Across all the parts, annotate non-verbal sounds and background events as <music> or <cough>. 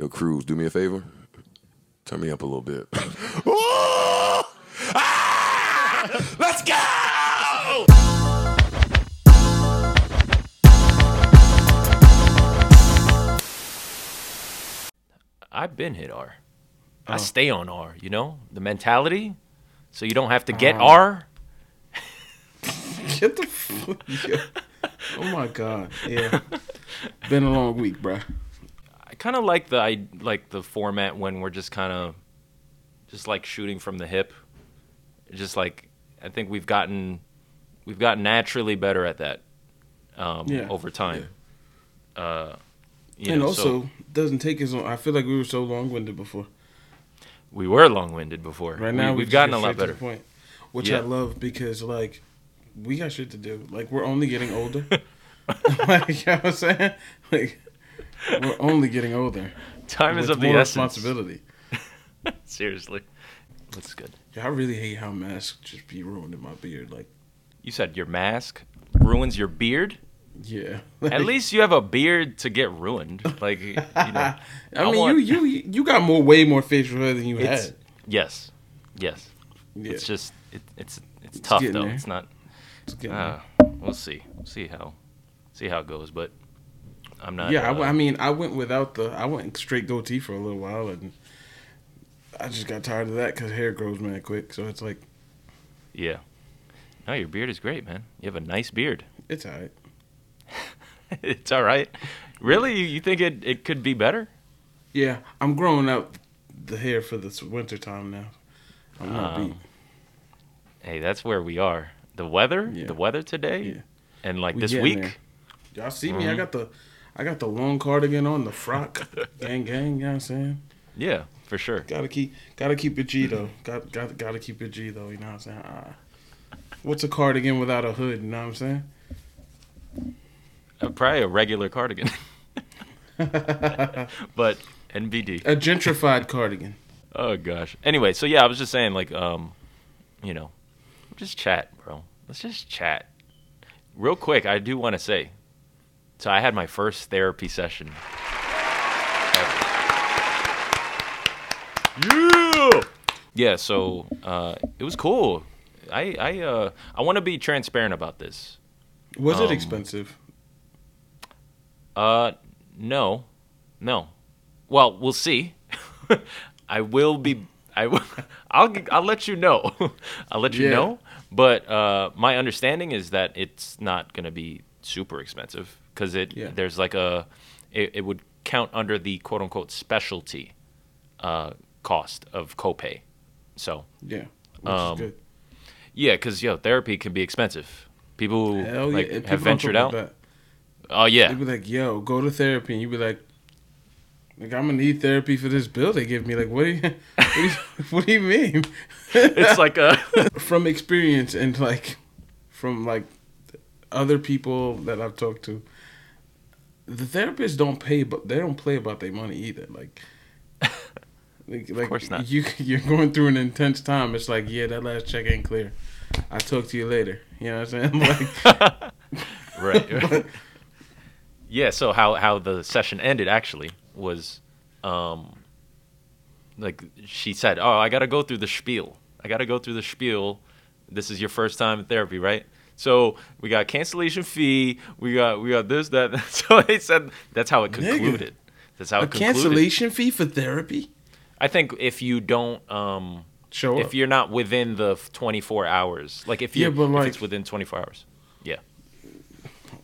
Yo, Cruz, do me a favor. Turn me up a little bit. <laughs> Ooh! Ah! Let's go! I've been hit R. I stay on R, you know? The mentality. So you don't have to get R. <laughs> Get the fuck. Yeah. Oh my god. Yeah. <laughs> Been a long week, bruh. Kind of like the I like the format when we're just kind of just like shooting from the hip. Just like I think we've gotten we've gotten naturally better at that um, Yeah. over time. Uh, you and know, also, so doesn't take as long. I feel like we were so long winded before. we were long-winded before. Right now, we, have gotten a lot better. point, which Yeah. I love because like we got shit to do. Like we're only getting older. <laughs> <laughs> like you know what I'm saying? Like we're only getting older. Time is of the essence. responsibility. <laughs> Seriously, that's good. Yeah, I really hate how masks just be ruining my beard. Like, You said your mask ruins your beard. yeah. <laughs> At least you have a beard to get ruined. Like you <laughs> know, I I mean, want- you you you got more, way more facial hair than you it's had. yes, yes. Yeah, It's just it, it's it's tough getting though. there. It's not. it's getting Uh, we'll see. We'll see how see how it goes. But I'm not. yeah, I uh, I I, mean, I went without the. I went straight goatee for a little while, and I just got tired of that because hair grows man quick. So it's like yeah. No, your beard is great, man. You have a nice beard. <laughs> it's alright. it's all right. Really, you, think it it could be better? Yeah, I'm growing out the hair for this winter time now. I'm not Um, beat. Hey, that's where we are. The weather, Yeah. the weather today, Yeah. and like We this week. there. Y'all see me? Mhm. I got the, I got the long cardigan on, the frock, <laughs> gang, gang. You know what I'm saying? Yeah, for sure. Gotta keep, gotta keep it G though. Got, got, gotta keep it G though. You know what I'm saying? Ah. What's a cardigan without a hood? You know what I'm saying? Uh, probably a regular cardigan, <laughs> <laughs> but NBD. A gentrified cardigan. Oh gosh. Anyway, so yeah, I was just saying, like, um, you know, just chat, bro. Let's just chat. Real quick, I do want to say, so I had my first therapy session. ever. Yeah. Yeah. So uh, it was cool. I I uh I want to be transparent about this. Was it Um, expensive? Uh, no, no. Well, we'll see. <laughs> I will be. I will. <laughs> I'll. I'll let you know. <laughs> I'll let you Yeah. know. But uh, my understanding is that it's not going to be super expensive because it. Yeah. There's like a. It, it would count under the quote unquote specialty uh, cost of copay. So Yeah. Which um, is good. yeah, because yo, therapy can be expensive. People who Hell like and have people ventured out. Oh yeah, They'd be like, "Yo, go to therapy," and you'd be like, "Like I'm gonna need therapy for this bill they give me." Like, what do you, <laughs> what do you, <laughs> what do you mean? it's like a. <laughs> from experience and like from like other people that I've talked to, the therapists don't pay, but they don't play about their money either. Like, <laughs> like, like course not. You <laughs> you're going through an intense time. It's like, yeah, that last check ain't clear. I'll talk to you later. You know what I'm saying? Like, <laughs> right. yeah. So how how the session ended actually was, um, like she said, "Oh, I got to go through the spiel. I got to go through the spiel. This is your first time in therapy, right?" So we got cancellation fee. We got we got this that. <laughs> So they said that's how it Nigga. concluded. That's how a it concluded. cancellation fee for therapy? I think if you don't um Show up. if you're not within the 24 hours, like if you Yeah, but if like- it's within 24 hours. Yeah.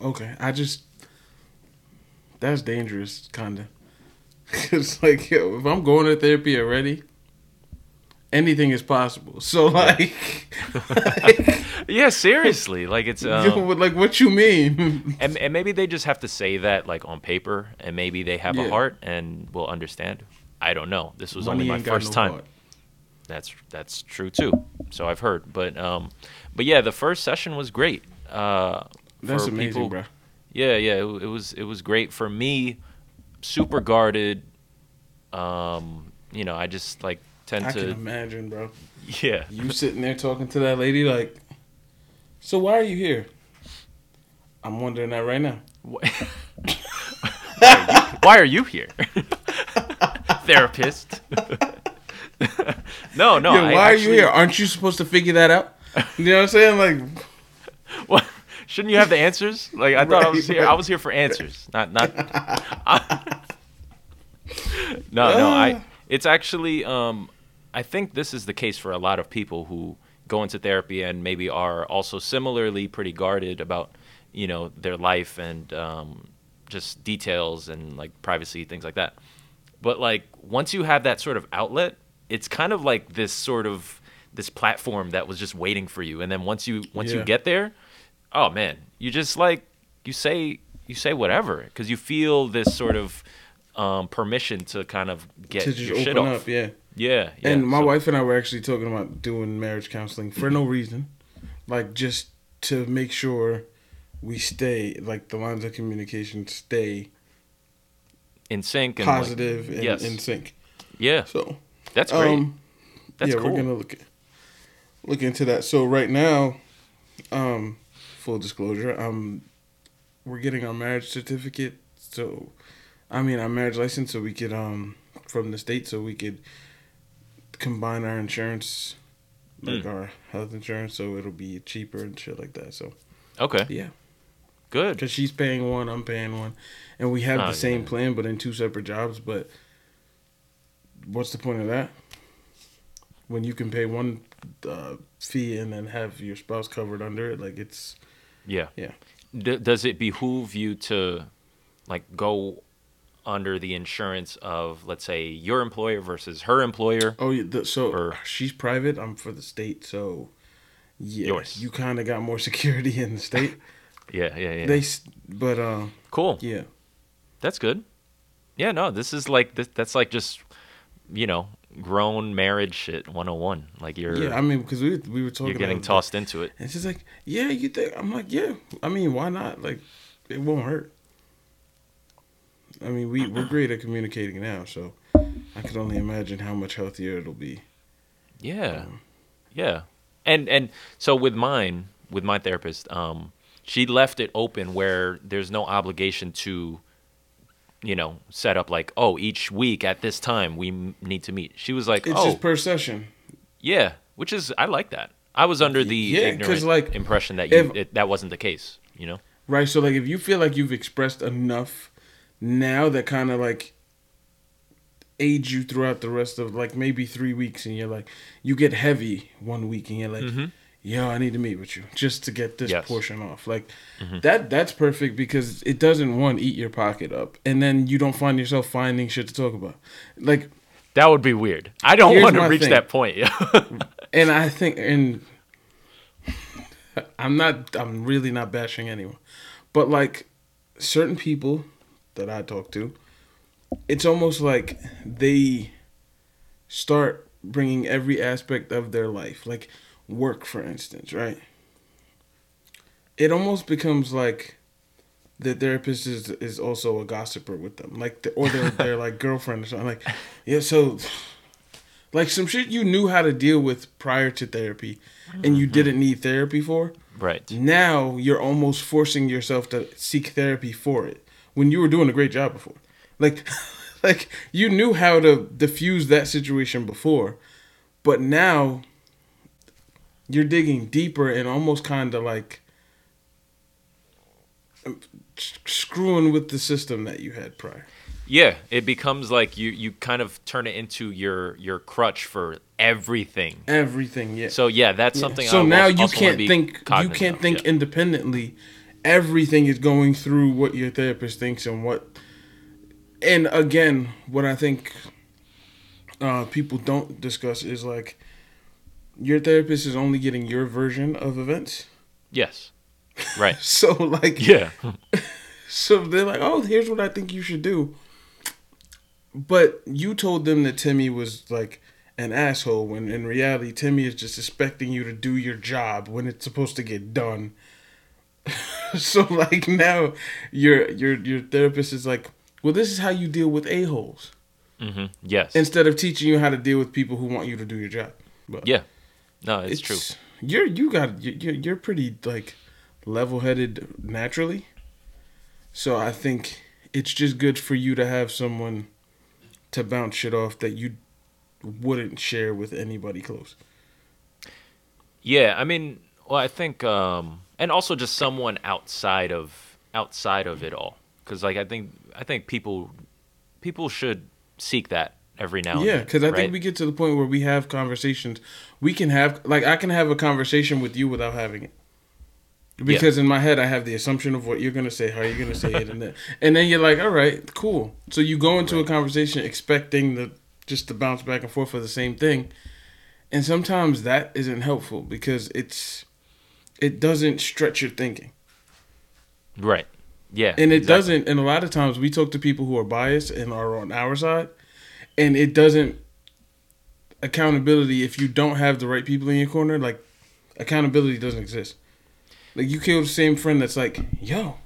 Okay, I just that's dangerous, kinda. <laughs> It's like yo, if I'm going to therapy already, anything is possible. So like, <laughs> like Yeah, seriously. Like it's <laughs> um, yo, like what you mean? <laughs> and, and maybe they just have to say that like on paper and maybe they have a heart and will understand i don't know this was Money only my first no time heart. that's that's true too so i've heard but um but yeah the first session was great uh That's amazing, people- bro. yeah yeah it, it was it was great for me super guarded um you know i just like tend I can to imagine, bro. <laughs> yeah You sitting there talking to that lady like, so why are you here? I'm wondering that right now. <laughs> why are you, why are you here <laughs> therapist. <laughs> no, no. I why are actually- you here? Aren't you supposed to figure that out? You know what I'm saying? Like, What? Shouldn't you have the answers? Like I thought I was here. right. I was here for answers, not not. no, no. I. It's actually. Um, I think this is the case for a lot of people who go into therapy and maybe are also similarly pretty guarded about, you know, their life and um, just details and like privacy things like that. But like once you have that sort of outlet, it's kind of like this sort of this platform that was just waiting for you. And then once you once you get there, oh man, you just like you say you say whatever because you feel this sort of um, permission to kind of get to just your shit open off. up, yeah. Yeah, yeah. and my so- wife and I were actually talking about doing marriage counseling for no reason, like just to make sure we stay, like the lines of communication stay in sync and like- positive and yes. in sync. yeah, So that's great. Um, that's yeah, cool. we're gonna look look into that. So right now, um, full disclosure, um, we're getting our marriage certificate. So, I mean, our marriage license, so we could um from the state, so we could combine our insurance, like Mm. our health insurance, so it'll be cheaper and shit like that. So okay, yeah, good. because she's paying one, I'm paying one, and we have Oh, the same yeah. plan, but in two separate jobs. But what's the point of that? When you can pay one uh, fee and then have your spouse covered under it, like it's Yeah. Yeah. D- does it behoove you to like go under the insurance of let's say your employer versus her employer? oh, yeah, the, so Or- she's private. I'm for the state, so yeah, Yours. you kind of got more <laughs> security in the state. <laughs> Yeah, yeah, yeah. They, but uh, cool. yeah, That's good. Yeah, no, this is like this, that's like just you know, grown marriage shit 101. Like you're yeah. I mean, because we we were talking, you're getting tossed into it. And she's like, "Yeah, you think?" I'm like, "Yeah." I mean, why not? Like, it won't hurt. I mean, we we're great at communicating now, so I could only imagine how much healthier it'll be. Yeah. Um, Yeah. And and so with mine, with my therapist, um she left it open where there's no obligation to you know, set up like, "Oh, each week at this time we m- need to meet." She was like, It's "Oh, just per session. yeah," which is I like that. I was under the Yeah, ignorant like, impression that you if- it, that wasn't the case, you know? Right. So like if you feel like you've expressed enough now that kind of like aids you throughout the rest of like maybe three weeks and you're like you get heavy one week and you're like Mhm. yo i need to meet with you just to get this Yes. portion off like Mhm. that that's perfect because it doesn't one eat your pocket up and then you don't find yourself finding shit to talk about like That would be weird. I don't want to reach thing. that point. Yeah. <laughs> And I think, and <laughs> I'm not, I'm really not bashing anyone, but like certain people that I talk to, it's almost like they start bringing every aspect of their life, like work, for instance, right? It almost becomes like the therapist is is also a gossiper with them, like the, or their their like girlfriend or something. Like, yeah, so like some shit you knew how to deal with prior to therapy and you mm-hmm. didn't need therapy for right. now you're almost forcing yourself to seek therapy for it when you were doing a great job before like <laughs> like you knew how to diffuse that situation before but now you're digging deeper and almost kind of like um, screwing with the system that you had prior Yeah, it becomes like you you kind of turn it into your your crutch for everything. everything yeah So yeah, that's Yeah. something. So I now you can't think. You can't of, think yeah. independently. Everything is going through what your therapist thinks and what. And again, what I think uh, people don't discuss is like your therapist is only getting your version of events. Yes, right. <laughs> So like, Yeah, <laughs> so they're like, "Oh, here's what I think you should do." But you told them that Timmy was like an asshole when in reality Timmy is just expecting you to do your job when it's supposed to get done. <laughs> so like now your your your therapist is like, "Well, this is how you deal with a-holes." hmm yes, Instead of teaching you how to deal with people who want you to do your job. But yeah. No, it's, true. You're you got you're you're pretty like level-headed naturally. So I think it's just good for you to have someone to bounce shit off that you wouldn't share with anybody close. Yeah, I mean, well, I think, um, and also just someone outside of outside of it all, because like I think I think people people should seek that every now and Yeah, because I right? think we get to the point where we have conversations. We can have like I can have a conversation with you without having it. Because in my head, I have the assumption of what you're gonna say, how you're gonna say it, and then <laughs> and then you're like, all right, cool. So you go into a conversation expecting the just to bounce back and forth for the same thing, and sometimes that isn't helpful because it's it doesn't stretch your thinking, right. Yeah, and it exactly. doesn't. And a lot of times we talk to people who are biased and are on our side, and it doesn't accountability if you don't have the right people in your corner. Like accountability doesn't exist. Like you kill the same friend that's like, yo,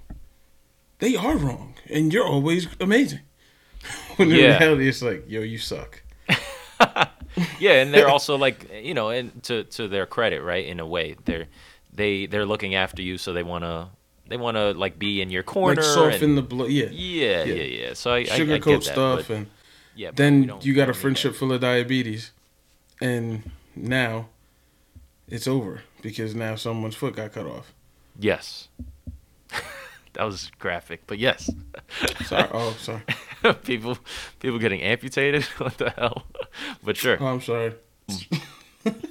they are wrong, and you're always amazing. <laughs> when in Yeah. reality, it's like, yo, you suck. <laughs> yeah, and they're <laughs> also like you know, and to to their credit, right? In a way, they're they they're looking after you, so they wanna they wanna like be in your corner. Like soften and, the blow. Yeah, yeah, yeah. yeah, yeah, So I, I, I get that, stuff, but, and yeah, then you got a friendship full of diabetes, and now it's over because now someone's foot got cut off. Yes, <laughs> that was graphic, but yes, Sorry. oh, sorry. <laughs> people people getting amputated. <laughs> what the hell? But sure. Oh, I'm sorry. Mm.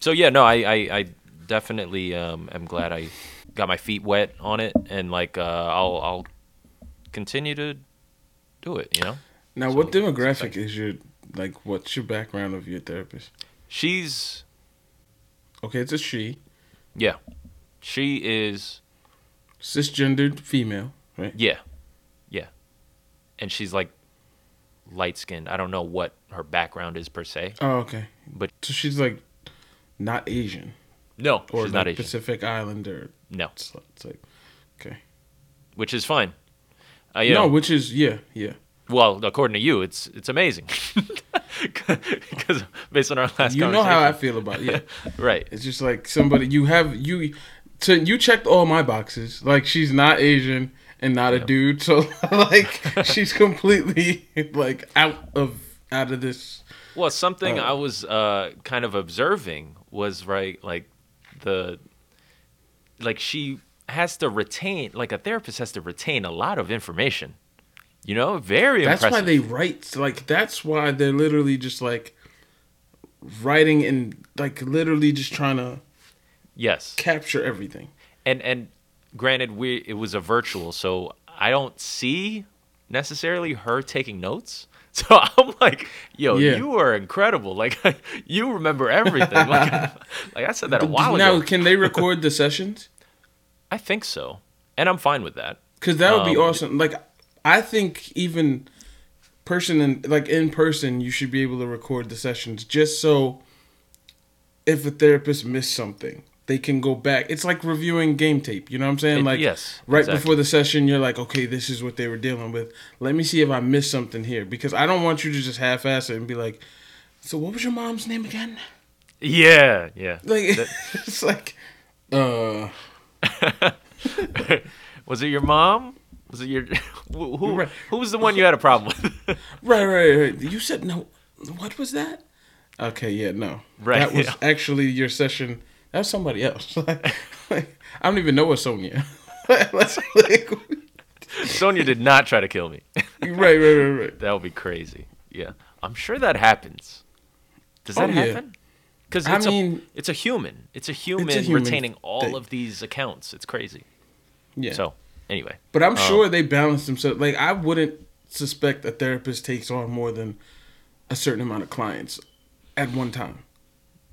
so yeah, no, I, I, I definitely um, am glad I got my feet wet on it, and like uh, I'll I'll continue to do it. You know, Now, So, what demographic is your like? What's your background of your therapist? she's Okay, it's a she, yeah, she is cisgendered female, right? yeah, yeah, and she's like light skinned. I don't know what her background is per se, Oh, okay. but So she's like not Asian no, or she's like not Asian. Pacific Islander. No, It's, it's like okay. which is fine. Uh, No, which is yeah, yeah. well, according to you, it's it's amazing <laughs> because based on our last You know how I feel about it. yeah. <laughs> right. It's just like somebody you have you. So you checked all my boxes. Like she's not Asian and not a dude. So <laughs> like she's completely like out of out of this. Well, something Uh, I was uh, kind of observing was right, like the, like she has to retain, like a therapist has to retain a lot of information. You know, very That's impressive. why they write like that's why they're literally just like writing and like literally just trying to yes, capture everything. and and granted, we it was a virtual, so I don't see necessarily her taking notes. <laughs> So I'm like, yo, Yeah. you are incredible. Like <laughs> you remember everything. Like, <laughs> like I said that a while now, ago. Now, can they record the sessions? I think so, and I'm fine with that. Because that would be Um, awesome. Like, I think even person in like in person, you should be able to record the sessions just so if a therapist missed something, they can go back. It's like reviewing game tape. You know what I'm saying? It- like, yes, right exactly. before the session, you're like, okay, this is what they were dealing with. Let me see if I missed something here because I don't want you to just half-ass it and be like, so what was your mom's name again? Yeah, yeah. Like, That- <laughs> it's like, uh. <laughs> was it your mom? Was it your <laughs> who? Who, Right. who was the one you had a problem with? Right, right, right. You said no. What was that? Okay, yeah, no. Right, That was yeah. actually your session. That was somebody else. <laughs> like, like, I don't even know a Sonia. <laughs> Like, Sonia did not try to kill me. <laughs> right, right, right, right. that would be crazy. Yeah, I'm sure that happens. Does that Oh, happen? Because I it's mean- a it's a human. It's a human, human retaining all thing. of these accounts. It's crazy. Yeah. So anyway, but I'm um, sure they balance themselves. Like, I wouldn't suspect a therapist takes on more than a certain amount of clients at one time.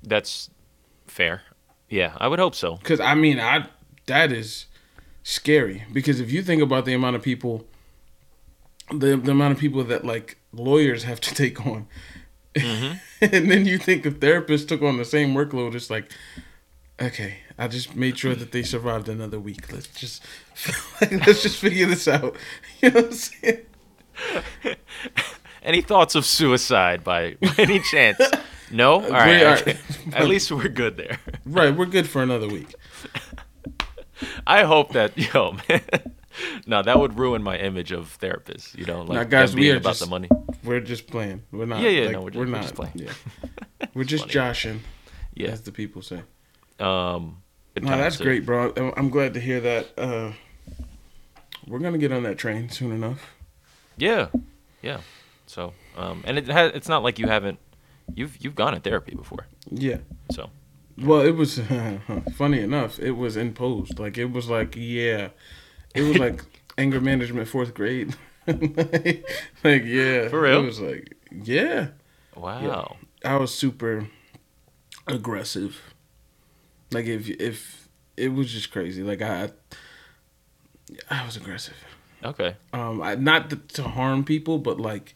that's fair. Yeah, I would hope so. Because I mean, I that is scary. Because if you think about the amount of people, the the amount of people that like lawyers have to <laughs> take on, Mm-hmm. and then you think if therapists took on the same workload, it's like, okay, I just made sure that they survived another week. Let's just <laughs> let's just figure this out. <laughs> You know what I'm saying? Any thoughts of suicide by, by any chance? No. All right. are- <laughs> At least we're good there. <laughs> Right, we're good for another week. <laughs> I hope that yo man. no, that would ruin my image of therapists. You know, like Now, guys, we are about just- the money. we're just playing. We're not. Yeah, yeah, like, no, we're just- we're we're not just playing. Yeah, we're just funny. joshing, Yeah. as the people say. Um. No, that's great, bro. I'm- I'm glad to hear that. Uh, we're gonna get on that train soon enough. Yeah, yeah. So, um, and it has, it's not like you haven't, you've you've gone in therapy before. Yeah. So, Well, it was <laughs> funny enough. It was imposed. Like it was like yeah, it was like <laughs> anger management fourth grade. <laughs> like yeah, For real? It was like yeah. wow. Yeah. I was super aggressive. Like if if it was just crazy. Like I I was aggressive. Okay. Um, I, not to, to harm people, but like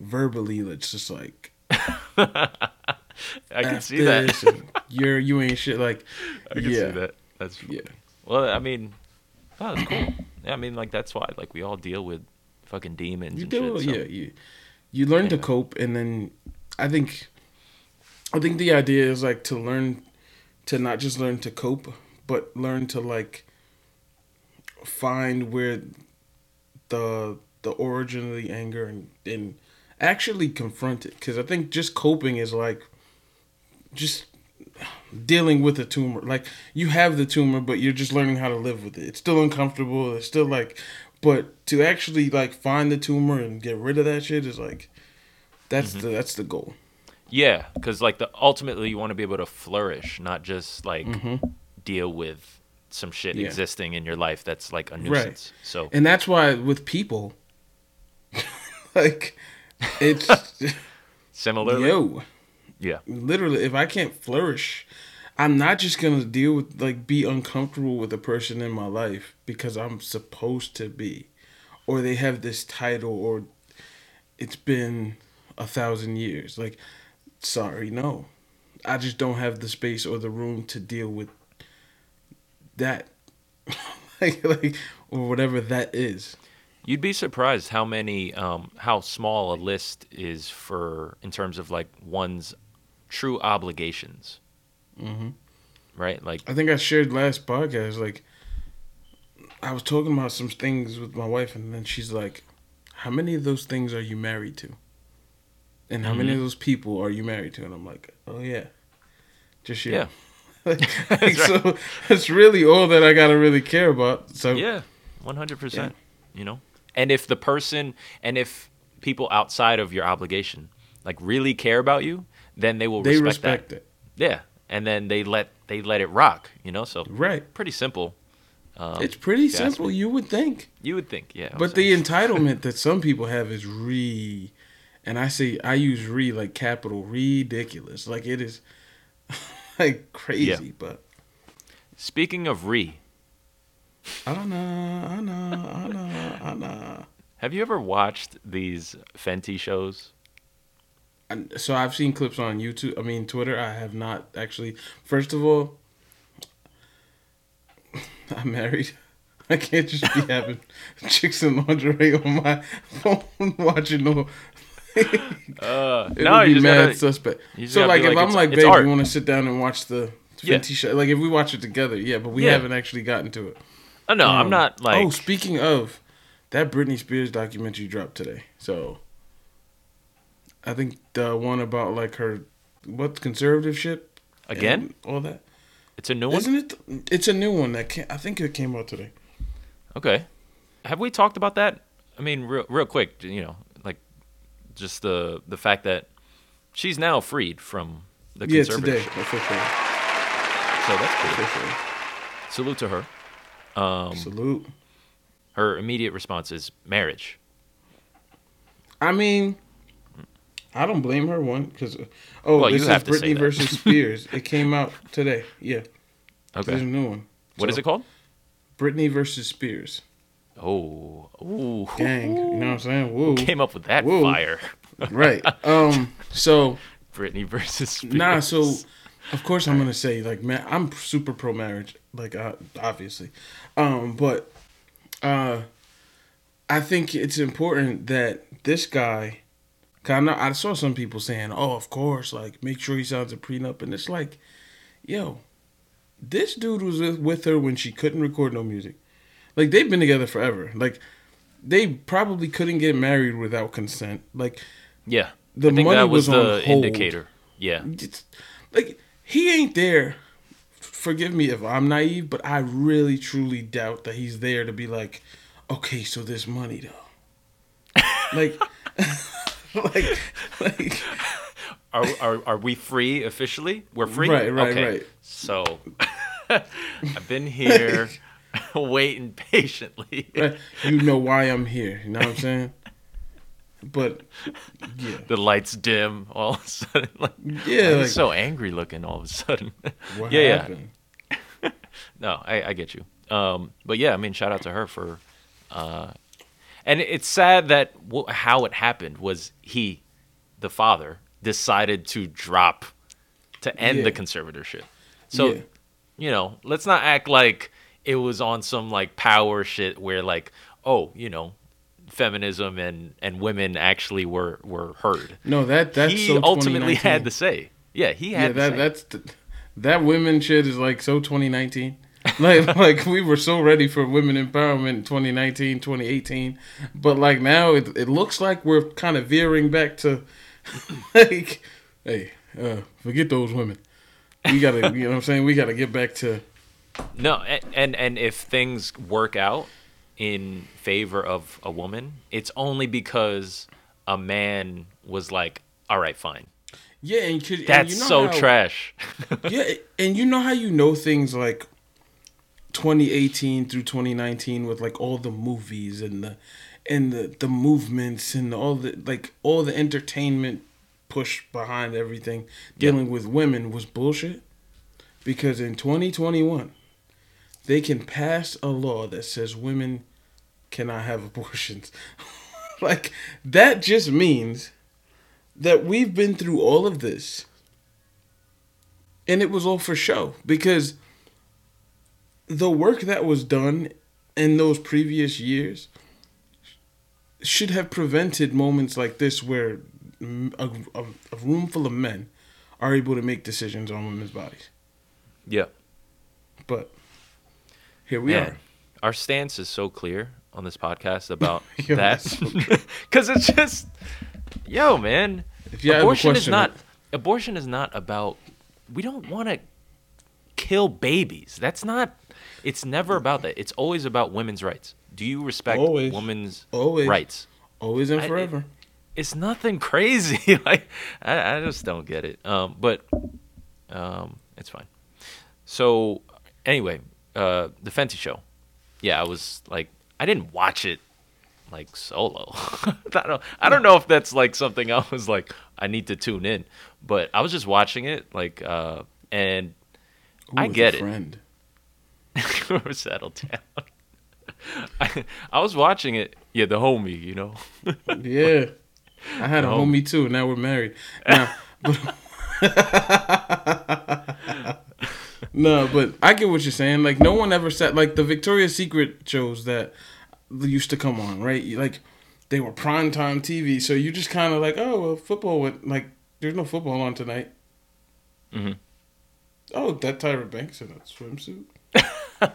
verbally, it's just like <laughs> I can see that. You're you ain't shit. Like I can yeah, see that. That's yeah. well. I mean, oh, that's cool. Yeah, I mean, like that's why like we all deal with fucking demons You shit. So. yeah. You you learn to cope, and then I think I think the idea is like to learn to not just learn to cope, but learn to like find where the the origin of the anger and and actually confront it. Because I think just coping is like just dealing with a tumor. Like you have the tumor, but you're just learning how to live with it. It's still uncomfortable. It's still like, but to actually like find the tumor and get rid of that shit is like, that's Mm-hmm. the that's the goal. Yeah, because like the ultimately you want to be able to flourish, not just like Mm-hmm. deal with some shit Yeah. existing in your life that's like a nuisance. So And that's why with people, <laughs> like, it's <laughs> similarly, yo, yeah, literally, if I can't flourish, I'm not just gonna deal with like be uncomfortable with a person in my life because I'm supposed to be, or they have this title, or it's been a thousand years. Like, sorry, no, I just don't have the space or the room to deal with that, <laughs> like, like, or whatever that is. You'd be surprised how many, um, how small a list is for in terms of like one's true obligations. Mhm. Right, like I think I shared last podcast. Like, I was talking about some things with my wife, and then she's like, "How many of those things are you married to? And how many of those people are you married to?" And I'm like, "Oh yeah, just you." yeah, <laughs> like, <laughs> like, so that's really all that I gotta really care about. So Yeah, one hundred percent. You know, and if the person and if people outside of your obligation like really care about you, then they will they respect, respect that. it, Yeah, and then they let they let it rock. You know, so right? pretty simple. Um, it's pretty simple. You would think, You would think, yeah. but the entitlement that some people have is re, and I say I use re like capital ridiculous. Like it is, <laughs> like crazy, but. speaking of re, I don't know, I know, I know, I know. have you ever watched these Fenty shows? And So I've seen clips on YouTube. I mean, Twitter. I have not actually. First of all, <laughs> I'm married. I can't just be <laughs> having chicks in lingerie on my phone <laughs> watching no. Uh, It no, would you be just mad gotta, suspect. you So like, if like, I'm like, it's babe, art." you want to sit down and watch the Yeah. Fenty show? Like, if we watch it together, yeah. But we Yeah. haven't actually gotten to it. Oh, no, I'm Um, not like. oh, speaking of, that Britney Spears documentary dropped today. So I think the one about like her what conservatorship Again? all that. it's a new one. Isn't it? It's a new one that came, I think it came out today. Okay. Have we talked about that? I mean, real, real quick, you know, like just the the fact that she's now freed from the Yeah, today conservatorship. officially. So that's cool. Officially. Salute to her. Um, Salute. her immediate response is marriage. I mean, I don't blame her one because oh, Well, you this is have to say Britney versus <laughs> Spears. it came out today. Yeah, Okay. there's a new one. What is So, it called? Britney versus Spears. Oh, ooh, Gang, you know what I'm saying? Woo. came up with that Whoa. fire. right. <laughs> Um. So Britney versus Spears. nah. So of course I'm gonna say like man, I'm super pro marriage. Like uh, obviously, um. But uh, I think it's important that this guy. Cause I, know, I saw some people saying, "Oh, of course, like make sure he signs a prenup," and it's like, yo, this dude was with, with her when she couldn't record no music. Like they've been together forever. Like they probably couldn't get married without consent. Like Yeah, The money was, was on the hold. indicator. Yeah, It's, like he ain't there. Forgive me if I'm naive, but I really truly doubt that he's there to be like, okay, so this money though, like, <laughs> like, like, are, are are we free officially? We're free. Right, right, okay. right. So <laughs> I've been here <laughs> waiting patiently. you know why I'm here. You know what I'm saying? But yeah, The lights dim all of a sudden. <laughs> Like, yeah, he's like so angry looking all of a sudden. <laughs> what yeah, yeah. happened? <laughs> No, I, I get you. Um, but yeah, I mean, shout out to her for. Uh, and it's sad that w- how it happened was he, the father, decided to drop to end Yeah. the conservatorship. So, Yeah. you know, let's not act like it was on some like power shit where like, oh, you know, feminism and and women actually were were heard. No, that that's he so ultimately had the say. Yeah, he had the that say. that's the, that women shit is like so 2019. <laughs> like like we were so ready for women empowerment in 2019, 2018, but like now it it looks like we're kind of veering back to <laughs> like hey, uh forget those women. We got to you know what I'm saying? We got to get back to No, and and if things work out in favor of a woman, it's only because a man was like, "All right, fine." yeah, and, could, and That's you know so how- trash. <laughs> Yeah, and you know how you know things like 2018 through 2019 with like all the movies and the and the the movements and all the like all the entertainment push behind everything dealing with women was bullshit because in 2021 they can pass a law that says women cannot have <laughs> abortions <laughs> like that just means that we've been through all of this and it was all for show because the work that was done in those previous years should have prevented moments like this where a, a, a room full of men are able to make decisions on women's bodies. yeah, But here we man, are. our stance is so clear on this podcast about <laughs> Yo, that because <laughs> it's just, yo, man, If you abortion is question- not abortion is not about. We don't want to kill babies. That's not. It's never about that. It's always about women's rights. Do you respect Always. women's Always. rights? Always and I- forever. it's nothing <laughs> crazy. like I, I just don't get it. Um, but um, it's fine. So anyway, uh, the Fenty show. Yeah, I was like, I didn't watch it like solo. <laughs> I don't. I don't know if that's like something I was like, I need to tune in. But I was just watching it, like, uh, and I get it. friend. <laughs> we're down. <laughs> I, I was watching it. Yeah, the homie, you know. Yeah. I had a No. homie too, and now we're married. Now, but <laughs> no, but I get what you're saying. Like, no one ever said like the Victoria's Secret shows that used to come on, right? Like, they were primetime TV, so you just kind of like, oh, well, football went like, there's no football on tonight. Mm-hmm. Oh, that Tyra Banks in a swimsuit. <laughs>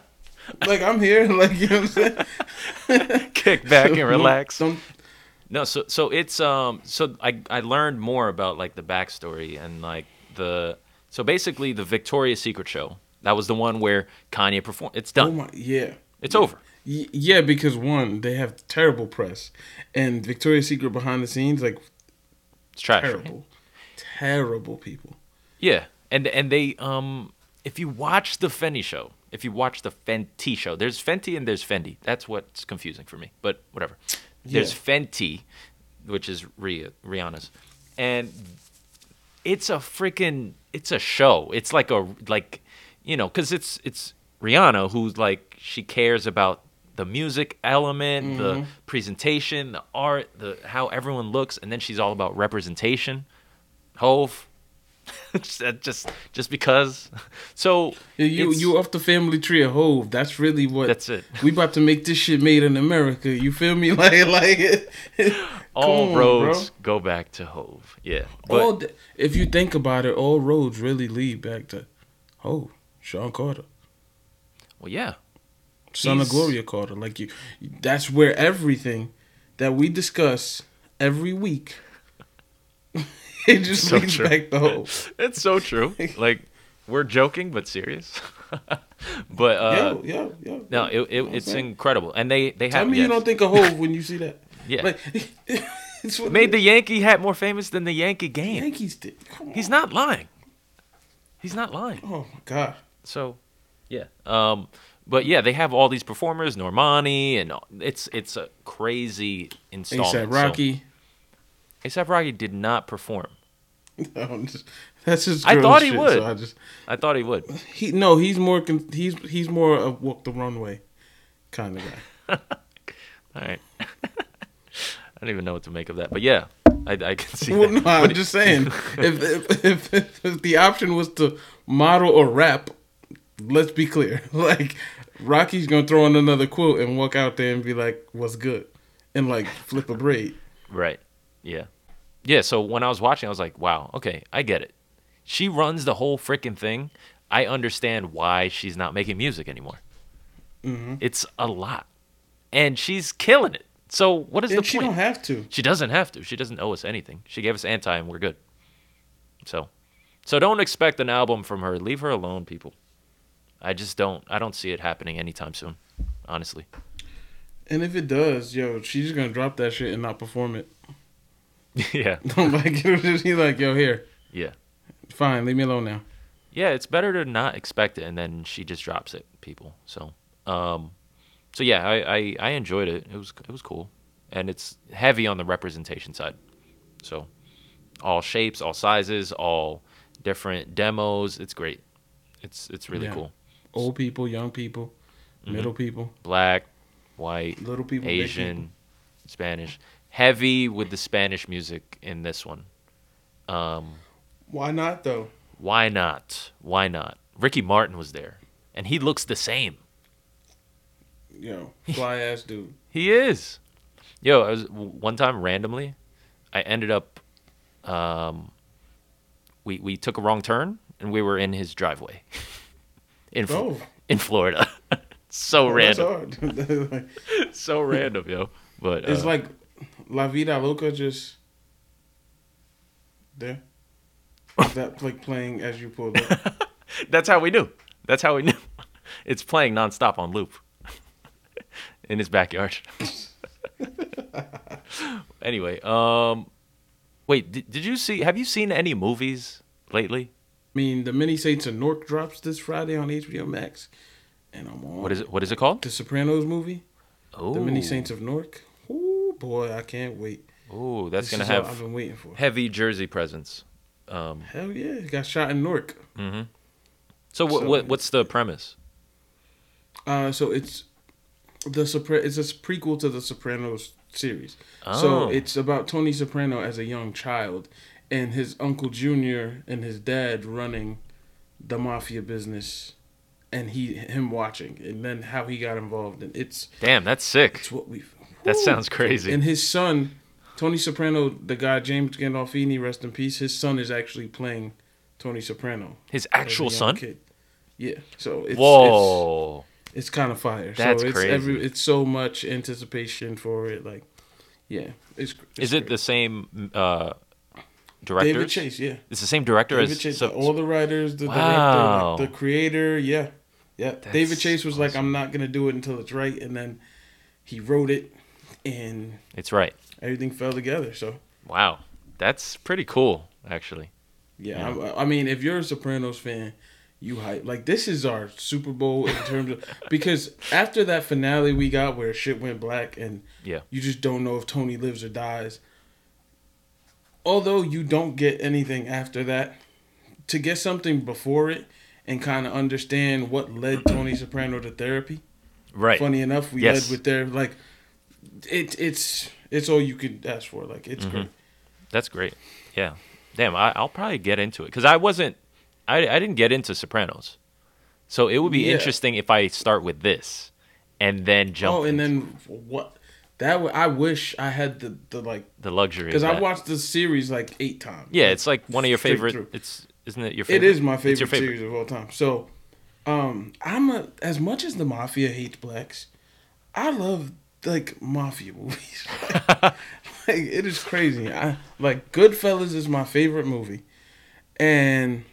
like I'm here, <laughs> like you know what I'm saying. Kick back and relax. Don't, No, so so it's um so I I learned more about like the backstory and like the so basically the Victoria's Secret show. That was the one where Kanye performed. It's oh done. my, yeah. it's over. Y- Yeah, because one, they have terrible press, and Victoria's Secret behind the scenes, like It's trash. right? terrible, terrible people. Yeah, and and they um if you watch the Fenty show, if you watch the Fenty show, there's Fenty and there's Fendi. That's what's confusing for me, but whatever. There's Yeah. Fenty, which is Rih- Rihanna's, and it's a freaking it's a show. It's like a like you know because it's it's Rihanna who's like she cares about the music element, the mm-hmm. presentation, the art, the how everyone looks, and then she's all about representation. Hove, <laughs> just just because. So You you off the family tree of Hove. That's really what. That's it. We about to make this shit made in America. You feel me? <laughs> Like like. <laughs> all on, roads bro. go back to Hove. Yeah, but all th- if you think about it, all roads really lead back to Hove, Sean Carter. well, yeah, son of Gloria Carter. Like you, that's where everything that we discuss every week <laughs> it just So leads true. back the whole. It's so true. <laughs> Like we're joking but serious. <laughs> but uh, yeah, yeah, yo. no, it, it, it's saying? incredible, and they they have. Tell me yes. you don't think of Hove when you see that. Yeah. Like, it's what made the Yankee hat more famous than the Yankee game. Yankees did. He's not lying. He's not lying. Oh my god. So, yeah. Um, but yeah, they have all these performers, Normani, and all- it's it's a crazy installment. ASAP Rocky. So, ASAP Rocky did not perform. <laughs> I'm just- that's just. I thought he shit, would. So I just I thought he would. he no. He's more. He's he's more a walk the runway kind of guy. <laughs> All right. <laughs> I don't even know what to make of that, but yeah, I, I can see. Well, that. no, I'm just saying. if, if, if if if the option was to model or rap, let's be clear. Like Rocky's gonna throw in another quote and walk out there and be like, "What's good?" and like flip a braid. Right. Yeah. Yeah. So when I was watching, I was like, wow, okay, I get it. She runs the whole freaking thing. I understand why she's not making music anymore. Mm-hmm. It's a lot. And she's killing it. So what is And the she point? don't have to. she doesn't have to. She doesn't owe us anything. She gave us anti and we're good. So so don't expect an album from her. Leave her alone, people. I just don't I don't see it happening anytime soon. Honestly. And if it does, yo, she's just gonna drop that shit and not perform it. <laughs> yeah. <laughs> I'm like, it. <laughs> he's like, yo, here, Yeah. fine, leave me alone now. yeah, it's better to not expect it, and then she just drops it, people. So, um, so yeah, I, I, I enjoyed it. It was it was cool, and it's heavy on the representation side. So, all shapes, all sizes, all different demos. It's great. It's it's really Yeah. cool. Old people, young people, Mm-hmm. middle people, Black, white, little people, Asian, Spanish. Heavy with the Spanish music in this one. Um. Why not though? why not? Why not? Ricky Martin was there, and he looks the same. Yo, <laughs> fly ass dude. He is. Yo, I was one time randomly, I ended up, um, we we took a wrong turn and we were in his driveway, <laughs> in Oh, in Florida. <laughs> so oh, random, so random, yo. But it's uh, like La Vida Loca just there. Is that like playing as you pulled up? <laughs> that's how we knew. That's how we knew. <laughs> It's playing nonstop on loop <laughs> in his backyard. anyway, um, wait, did, did you see? Have you seen any movies lately? I mean, the Many Saints of Newark drops this Friday on HBO Max, and I'm on What is it? What is it called? the Sopranos movie, Oh, The Many Saints of Newark. Boy, I can't wait. Oh, that's This gonna what I've been waiting for. heavy Jersey presence. Um, Hell yeah, got shot in Newark. so what, So- what what's the premise? Uh, so it's the Sopra- It's a prequel to the Sopranos series. Oh. So it's about Tony Soprano as a young child, and his uncle Junior and his dad running the mafia business, and he him watching, and then how he got involved. And it's Damn, that's sick. it's what we. That sounds crazy. And his son, Tony Soprano, the guy James Gandolfini, rest in peace. His son is actually playing Tony Soprano. His actual son. Kid. Yeah. So it's, it's Whoa. it's kind of fire. That's so it's crazy. Every, it's so much anticipation for it. Like, yeah, it's. it's Is it great. the same uh, directors? David Chase? Yeah, It's the same director David as Chase. so- all the writers, the Wow. director, like, the creator. Yeah, yeah. David Chase was like, "I'm not gonna do it until it's right," and then he wrote it, and It's right. everything fell together. So Wow, that's pretty cool, actually. yeah, I, I mean, if you're a Sopranos fan. You hype like this is our Super Bowl in <laughs> terms of because after that finale we got where shit went black and Yeah. you just don't know if Tony lives or dies. Although you don't get anything after that, to get something before it and kind of understand what led Tony Soprano to therapy. Right. Funny enough, we Yes. led with their like, it it's it's all you could ask for. Like it's Mm-hmm. great. That's great. Yeah. Damn, I, I'll probably get into it because I wasn't, I, I didn't get into Sopranos, so it would be Yeah. interesting if I start with this, and then jump. Oh, and then what? That w- I wish I had the the like the luxury because I watched the series like eight times. Yeah, it's like one of your favorite. through. It's isn't it your favorite? is my favorite, favorite. series of all time. So, um, I'm a as much as the mafia hates blacks, I love like mafia movies. <laughs> like, it is crazy. I like Goodfellas is my favorite movie, and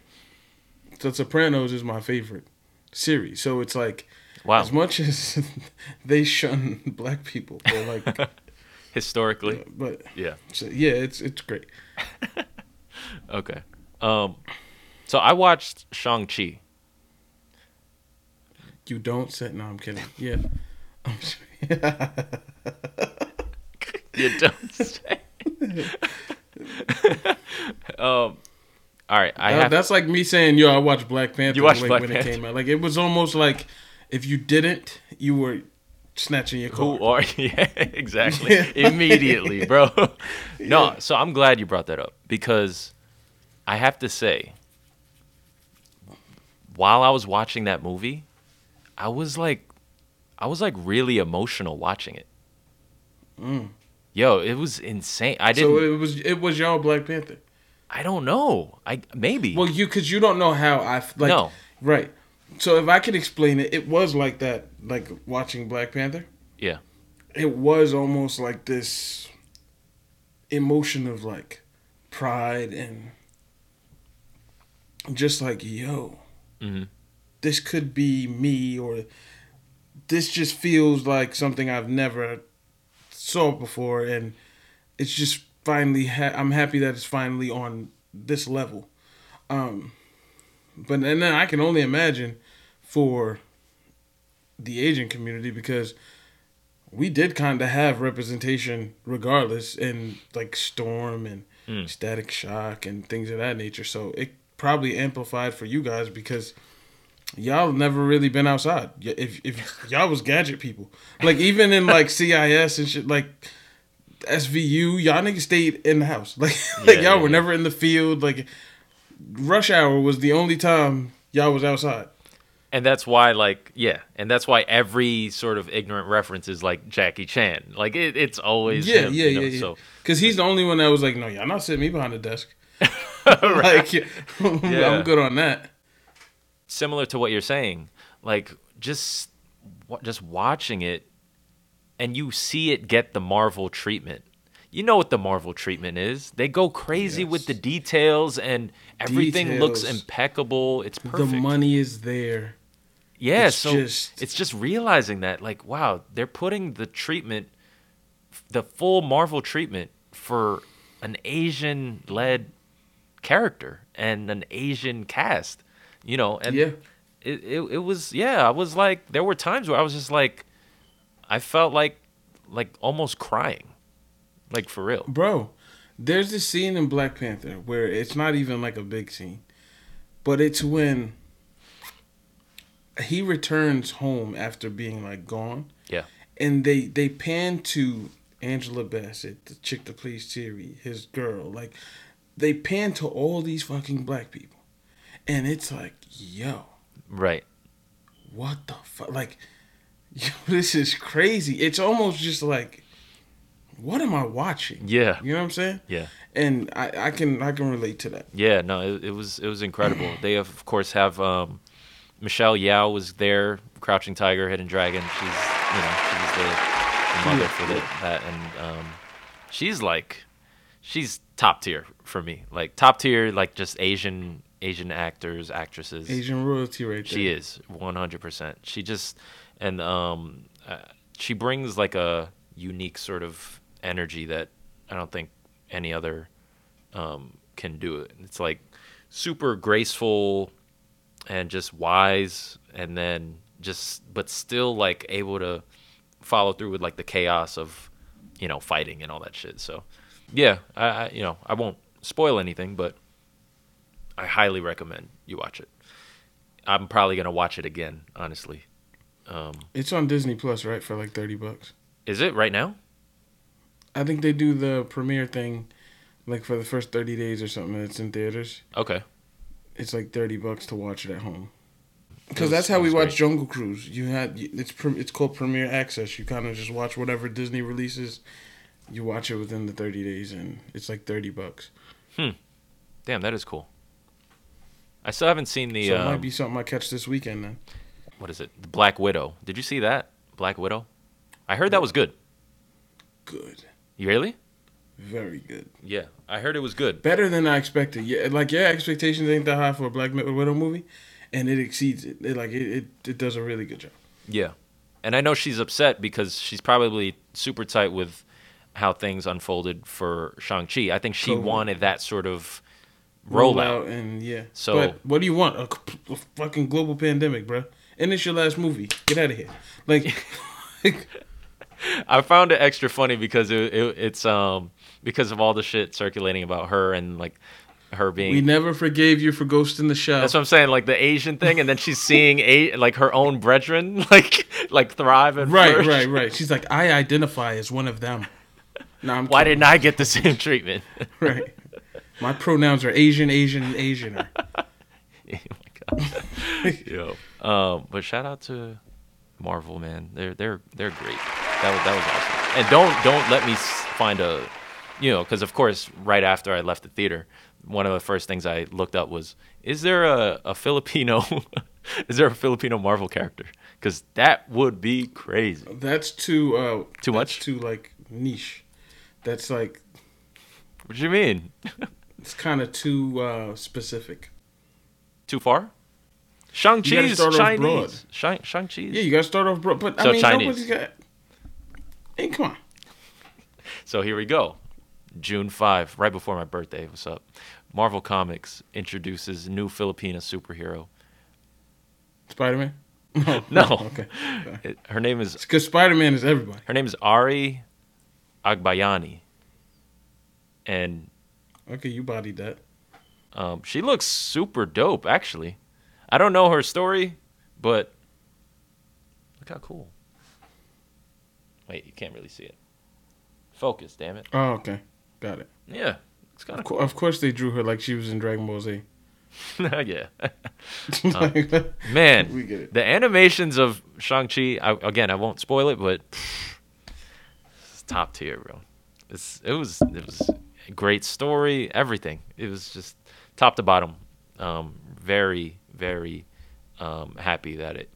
The Sopranos is my favorite series. So it's like Wow. as much as <laughs> they shun black people, they're like, <laughs> Historically, but yeah. so, yeah, it's it's great. Okay. Um, so I watched Shang Chi. You don't say. No, I'm kidding. Yeah. I'm sorry. You don't say. <laughs> um, all right. I That- have. that's like me saying, "Yo, I watched Black Panther." You watched like, Black when Panther. it came out. Like it was almost like if you didn't, you were snatching your Who car. are <laughs> yeah exactly <laughs> immediately, bro? no, Yeah. so I'm glad you brought that up because I have to say, while I was watching that movie, I was like, I was like really emotional watching it. Yo, it was insane. I didn't. Mm. So it was it was y'all Black Panther. I don't know. I maybe. Well, you because you don't know how I like. No. Right. So if I could explain it, it was like that. Like watching Black Panther. yeah. It was almost like this emotion of like pride and just like yo, Mhm. this could be me or this just feels like something I've never saw before and it's just finally ha- I'm happy that it's finally on this level. Um but and then I can only imagine for the Asian community because we did kind of have representation regardless in like Storm and Mm. Static Shock and things of that nature. So it probably amplified for you guys because y'all never really been outside. If if y'all was gadget people, like even in like <laughs> CIS and shit, like SVU, y'all niggas stayed in the house. Like <laughs> like Yeah, y'all yeah, were yeah. never in the field. Like rush hour was the only time y'all was outside. and that's why like yeah and that's why every sort of ignorant reference is like jackie chan like it, it's always Yeah, him, yeah, you know, yeah, so Because he's the only one that was like, no, y'all not sitting me behind the desk. <laughs> like. I'm good on that. Similar to what you're saying like just just watching it and you see it get the marvel treatment. You know what the marvel treatment is. They go crazy with the details and everything looks impeccable. It's perfect. The money is there. Yeah, It's so just- it's just realizing that, like, wow, they're putting the treatment, the full Marvel treatment for an Asian led character and an Asian cast, you know, and Yeah. it, it it was yeah, I was like, there were times where I was just like, I felt like like almost crying, like for real. Bro, there's this scene in Black Panther where it's not even like a big scene, but it's when he returns home after being like gone. Yeah. And they they pan to Angela Bassett, the chick that plays Siri, his girl. Like they pan to all these fucking black people. And it's like, yo, Right. what the fuck? Like, <laughs> yo, this is crazy. It's almost just like, what am I watching? Yeah. You know what I'm saying? Yeah. And I, I can I can relate to that. Yeah, no, it, it was it was incredible. they of course have um, Michelle Yeoh was there, Crouching Tiger, Hidden Dragon. She's you know she's the, the mother for the, that, and um, she's like she's top tier for me. Like top tier, like just Asian Asian actors, actresses. Asian royalty right there. She is one hundred percent. She just and um, uh, she brings like a unique sort of energy that I don't think any other um, can do it. It's like super graceful and just wise, and then just but still like able to follow through with like the chaos of you know fighting and all that shit. So yeah, I, I you know I won't spoil anything, but I highly recommend you watch it. I'm probably gonna watch it again, honestly. Um, It's on Disney Plus, right? For like thirty bucks. is it right now? I think they do the premiere thing, like for the first thirty days or something. and It's in theaters. Okay. It's like thirty bucks to watch it at home. Because that's how we watch great. Jungle Cruise. You had it's it's called Premiere Access. You kind of just watch whatever Disney releases. You watch it within the thirty days, and it's like thirty bucks. Hmm. Damn, that is cool. I still haven't seen the so it um, might be something I catch this weekend then. what is it? The Black Widow. Did you see that? Black Widow. I heard that was good. good, You really? very good, Yeah, I heard it was good. better than I expected. Yeah, like your expectations ain't that high for a Black Widow movie, and it exceeds it. it like it, it, it does a really good job. Yeah. And I know she's upset because she's probably super tight with how things unfolded for Shang-Chi. I think she wanted that sort of rollout. and yeah. So- but what do you want? A, a fucking global pandemic, bro. And it's your last movie. Get out of here. <laughs> Like, I found it extra funny because it, it, it's um because of all the shit circulating about her and like her being we never forgave you for Ghost in the Shell. That's what I'm saying, like the Asian thing, and then she's seeing a like her own brethren <laughs> like like thrive and right, flourish. right, right. She's like, I identify as one of them. <laughs> No, I'm Why kidding. didn't I get the same treatment? Right. My pronouns are Asian, Asian, and Asianer. <laughs> oh my god. <laughs> Yo. Um, but shout out to Marvel, man. They're they're they're great. That was that was awesome. And don't don't let me find a, you know, because of course right after I left the theater, one of the first things I looked up was, is there a, a Filipino, <laughs> is there a Filipino Marvel character? Because that would be crazy. That's too uh Too that's much? Too like niche. That's like What do you mean? It's kind of too uh specific. Too far? Off broad. Chinese. Shang- Shang-Chi's. Yeah, you gotta start off, bro. But I So mean, Chinese. nobody's got. Hey, come on. So here we go. June 5, right before my birthday. What's up? Marvel Comics introduces new Filipina superhero. Spider Man. <laughs> No, No. <laughs> Okay. It, her name is Because Spider Man is everybody. her name is Ari Agbayani. And Okay, you bodied that. um, she looks super dope actually. I don't know her story, but look how cool. Wait, you can't really see it. Focus, damn it. Oh, okay, got it. Yeah. It's kind Of, of of course, they drew her like she was in Dragon Ball Z. <laughs> yeah. Like, <laughs> Man, we get it. the animations of Shang-Chi, I, again, I won't spoil it, but it's top tier, bro. It's, it was it was great story, everything. It was just top to bottom. Um, very, very um, happy that it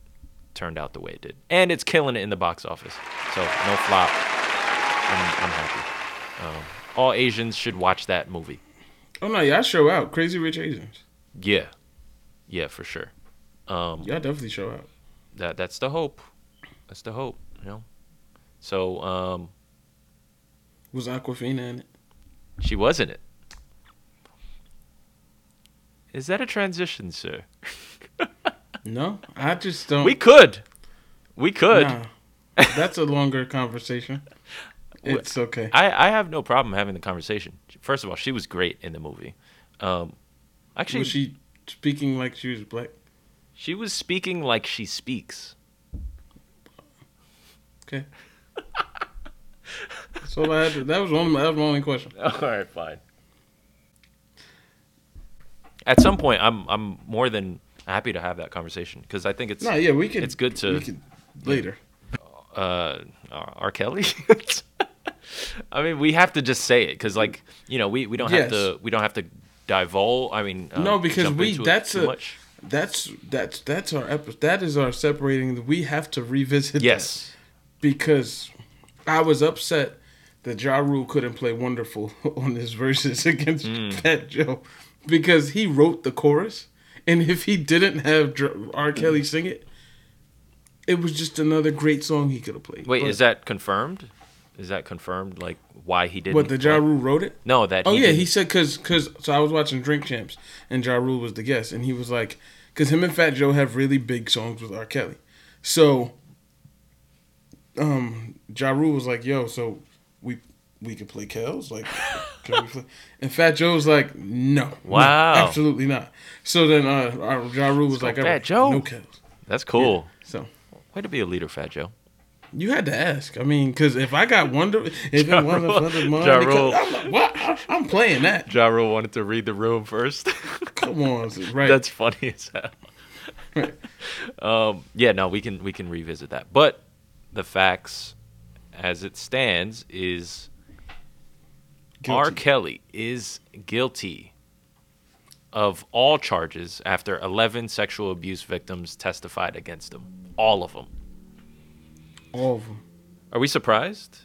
turned out the way it did. And it's killing it in the box office. So, no flop. I'm, I'm happy. Um, all Asians should watch that movie. Oh no, y'all show out. Crazy Rich Asians. Yeah. Yeah, for sure. Um, Y'all definitely show out. that that's the hope. That's the hope, you know. So um, Was Awkwafina in it? She was in it. Is that a transition, sir? <laughs> No, I just don't. We could, we could. Nah, that's a longer conversation. <laughs> It's okay. I I have no problem having the conversation. First of all, she was great in the movie. Um, actually, was she she speaking like she was black? she was speaking like she speaks. Okay. All I had. To, that was one. That was my only question. <laughs> All right, fine. At some point, I'm I'm more than happy to have that conversation because I think it's No, yeah, we can. it's good to- We can later. uh R. Kelly. <laughs> I mean, we have to just say it because, like, you know, we, we don't have to we don't have to divulge. I mean, uh, No, because we- that's a- much. That's that's that's our episode. That is our separating. We have to revisit. that. Yes, because I was upset that Ja Rule couldn't play Wonderful <laughs> on his verses <laughs> against Hmm. Fat Joe because he wrote the chorus, and if he didn't have R. Kelly sing it, it was just another great song he could have played. Wait, But- is that confirmed? Is that confirmed? Like why he didn't? what the Ja Rule wrote it? No, that. Oh he yeah, didn't- he said because because so I was watching Drink Champs and Ja Rule was the guest and he was like because him and Fat Joe have really big songs with R. Kelly, so um Ja Rule was like, "Yo, so we we could play Kells like." Can we play? <laughs> And Fat Joe was like, "No, no, Wow. absolutely not." So then uh, our Ja Rule was go like, Fat "All right, Joe." no Kells." That's cool. So Way to be a leader, Fat Joe. you had to ask. I mean, because if I got Wonder, if <laughs> Ja it wasn't Rule- for the money, Ja Rule. I'm like, what? I- I'm playing that. Ja Rule wanted to read the room first. <laughs> Come on, right? That's funny as hell. um, yeah, no, we can we can revisit that. But the facts, as it stands, is R. Kelly is guilty of all charges after 11 sexual abuse victims testified against him. All of them. all of them. Are we surprised?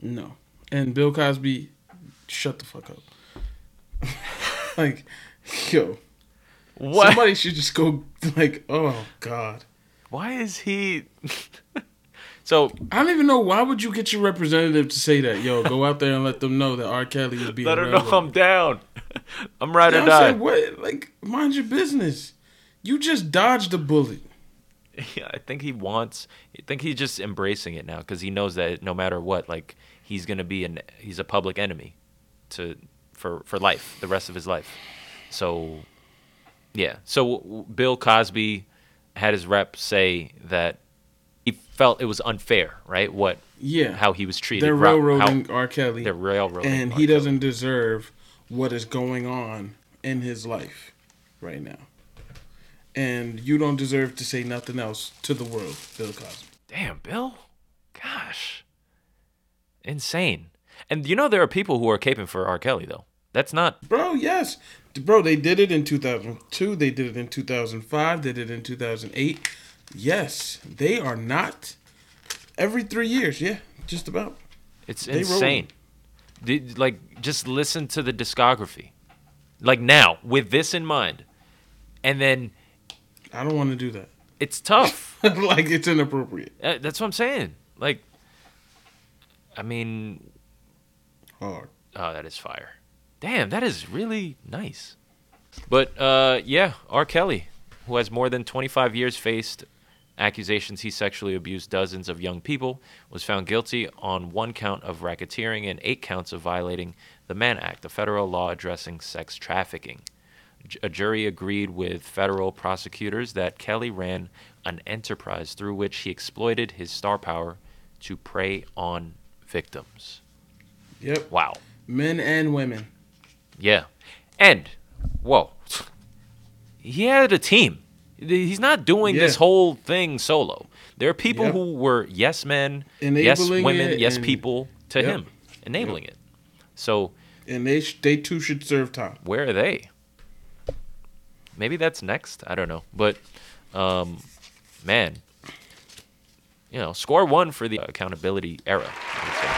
No. And Bill Cosby, shut the fuck up. <laughs> like, yo, What? somebody should just go. Like, oh god. Why is he? <laughs> so I don't even know why would you get your representative to say that. Yo, <laughs> go out there and let them know that R. Kelly is being. let her know. I'm down. <laughs> I'm right or die. saying? What? Like, mind your business. You just dodged a bullet. Yeah, I think he wants. I think he's just embracing it now because he knows that no matter what, like he's gonna be an he's a public enemy to for for life, the rest of his life. So, yeah. So Bill Cosby had his rep say that he felt it was unfair, right? What Yeah. how he was treated. They're Ra- how- railroading R. Kelly. they're railroading, and R. he Kelly. doesn't deserve what is going on in his life right now. And you don't deserve to say nothing else to the world, Bill Cosby. Damn, Bill. Gosh. Insane. And you know there are people who are caping for R. Kelly though. That's not Bro, yes. Bro, they did it in 2002. They did it in 2005. They did it in 2008. Yes, they are not. Every three years, yeah, just about. It's They insane. Did, like, just listen to the discography. Like now, with this in mind, and then I don't want to do that. it's tough. <laughs> like it's inappropriate. Uh, That's what I'm saying. Like, I mean, Hard. oh, that is fire. Damn, that is really nice. But uh, yeah, R. Kelly, who has more than 25 years faced accusations he sexually abused dozens of young people, was found guilty on one count of racketeering and eight counts of violating the Mann Act, a federal law addressing sex trafficking. A jury agreed with federal prosecutors that Kelly ran an enterprise through which he exploited his star power to prey on victims. Yep. Wow. Men and women. Yeah. And, whoa, he had a team. He's not doing this whole thing solo. There are people Yep. who were yes men, yes women, yes and- people to Yep. him, enabling it. So, And they sh- they too should serve time. where are they? Maybe that's next. I don't know. But, um, man, you know, score one for the accountability era. I would say.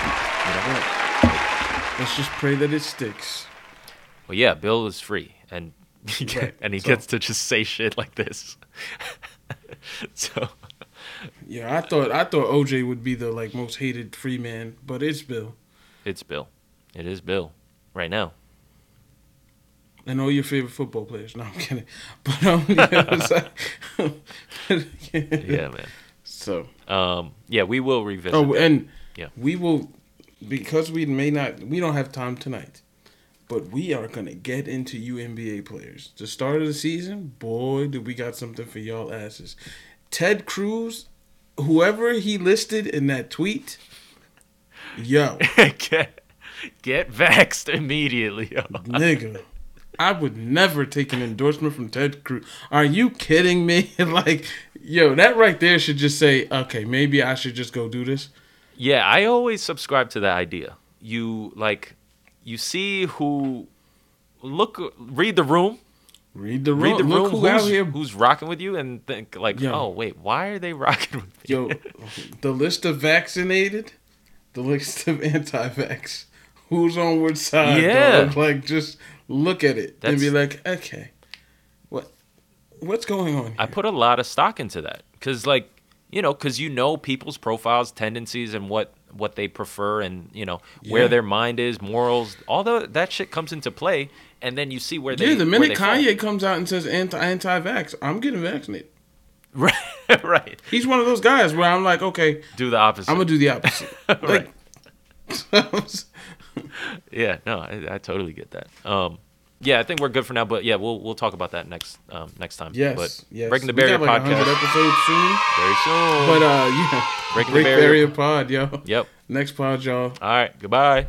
You know? Let's just pray that it sticks. Well, yeah, Bill is free, and <laughs> Right, <laughs> and he so- gets to just say shit like this. <laughs> so Yeah, I thought I thought OJ would be the like most hated free man, but it's Bill. it's Bill. It is Bill right now. And all your favorite football players. No, I'm kidding. But um, yeah, Yeah, man. So Um, yeah, we will revisit. oh, that. and Yeah. we will because we may not we don't have time tonight, but we are gonna get into you NBA players. The start of the season, boy, do we got something for y'all asses. Ted Cruz, whoever he listed in that tweet, yo. <laughs> get get vexed immediately. yo. Nigga, I would never take an endorsement from Ted Cruz. Are you kidding me? <laughs> like, yo, that right there should just say, okay, maybe I should just go do this. yeah, I always subscribe to that idea. You like, you see who look, read the room, Read the room. read the room. who out who's, here. who's rocking with you, and think like, Yo. oh wait, why are they <laughs> rocking with me? Yo, the list of vaccinated, the list of anti-vax. Who's on which side? Yeah. dog? Like, just look at it and be like, okay, what, what's going on? Here? I put a lot of stock into that because, like, you know, because you know people's profiles, tendencies, and what what they prefer, and you know where Yeah. their mind is, morals, all the that shit comes into play, and then you see where they. yeah, the minute they fall. Kanye comes out and says anti anti-vax, I'm getting vaccinated. <laughs> right, right, He's one of those guys where I'm like, okay, do the opposite. I'm gonna do the opposite. <laughs> Right. Like, <laughs> yeah, no, I, I totally get that. Um, yeah, I think we're good for now, but yeah, we'll we'll talk about that next um, next time. yes, but yes. breaking the barrier like 100 podcast episodes soon, very soon. but uh, yeah, breaking Break the barrier. barrier pod, yo. Yep. Next pod, y'all. All right. Goodbye.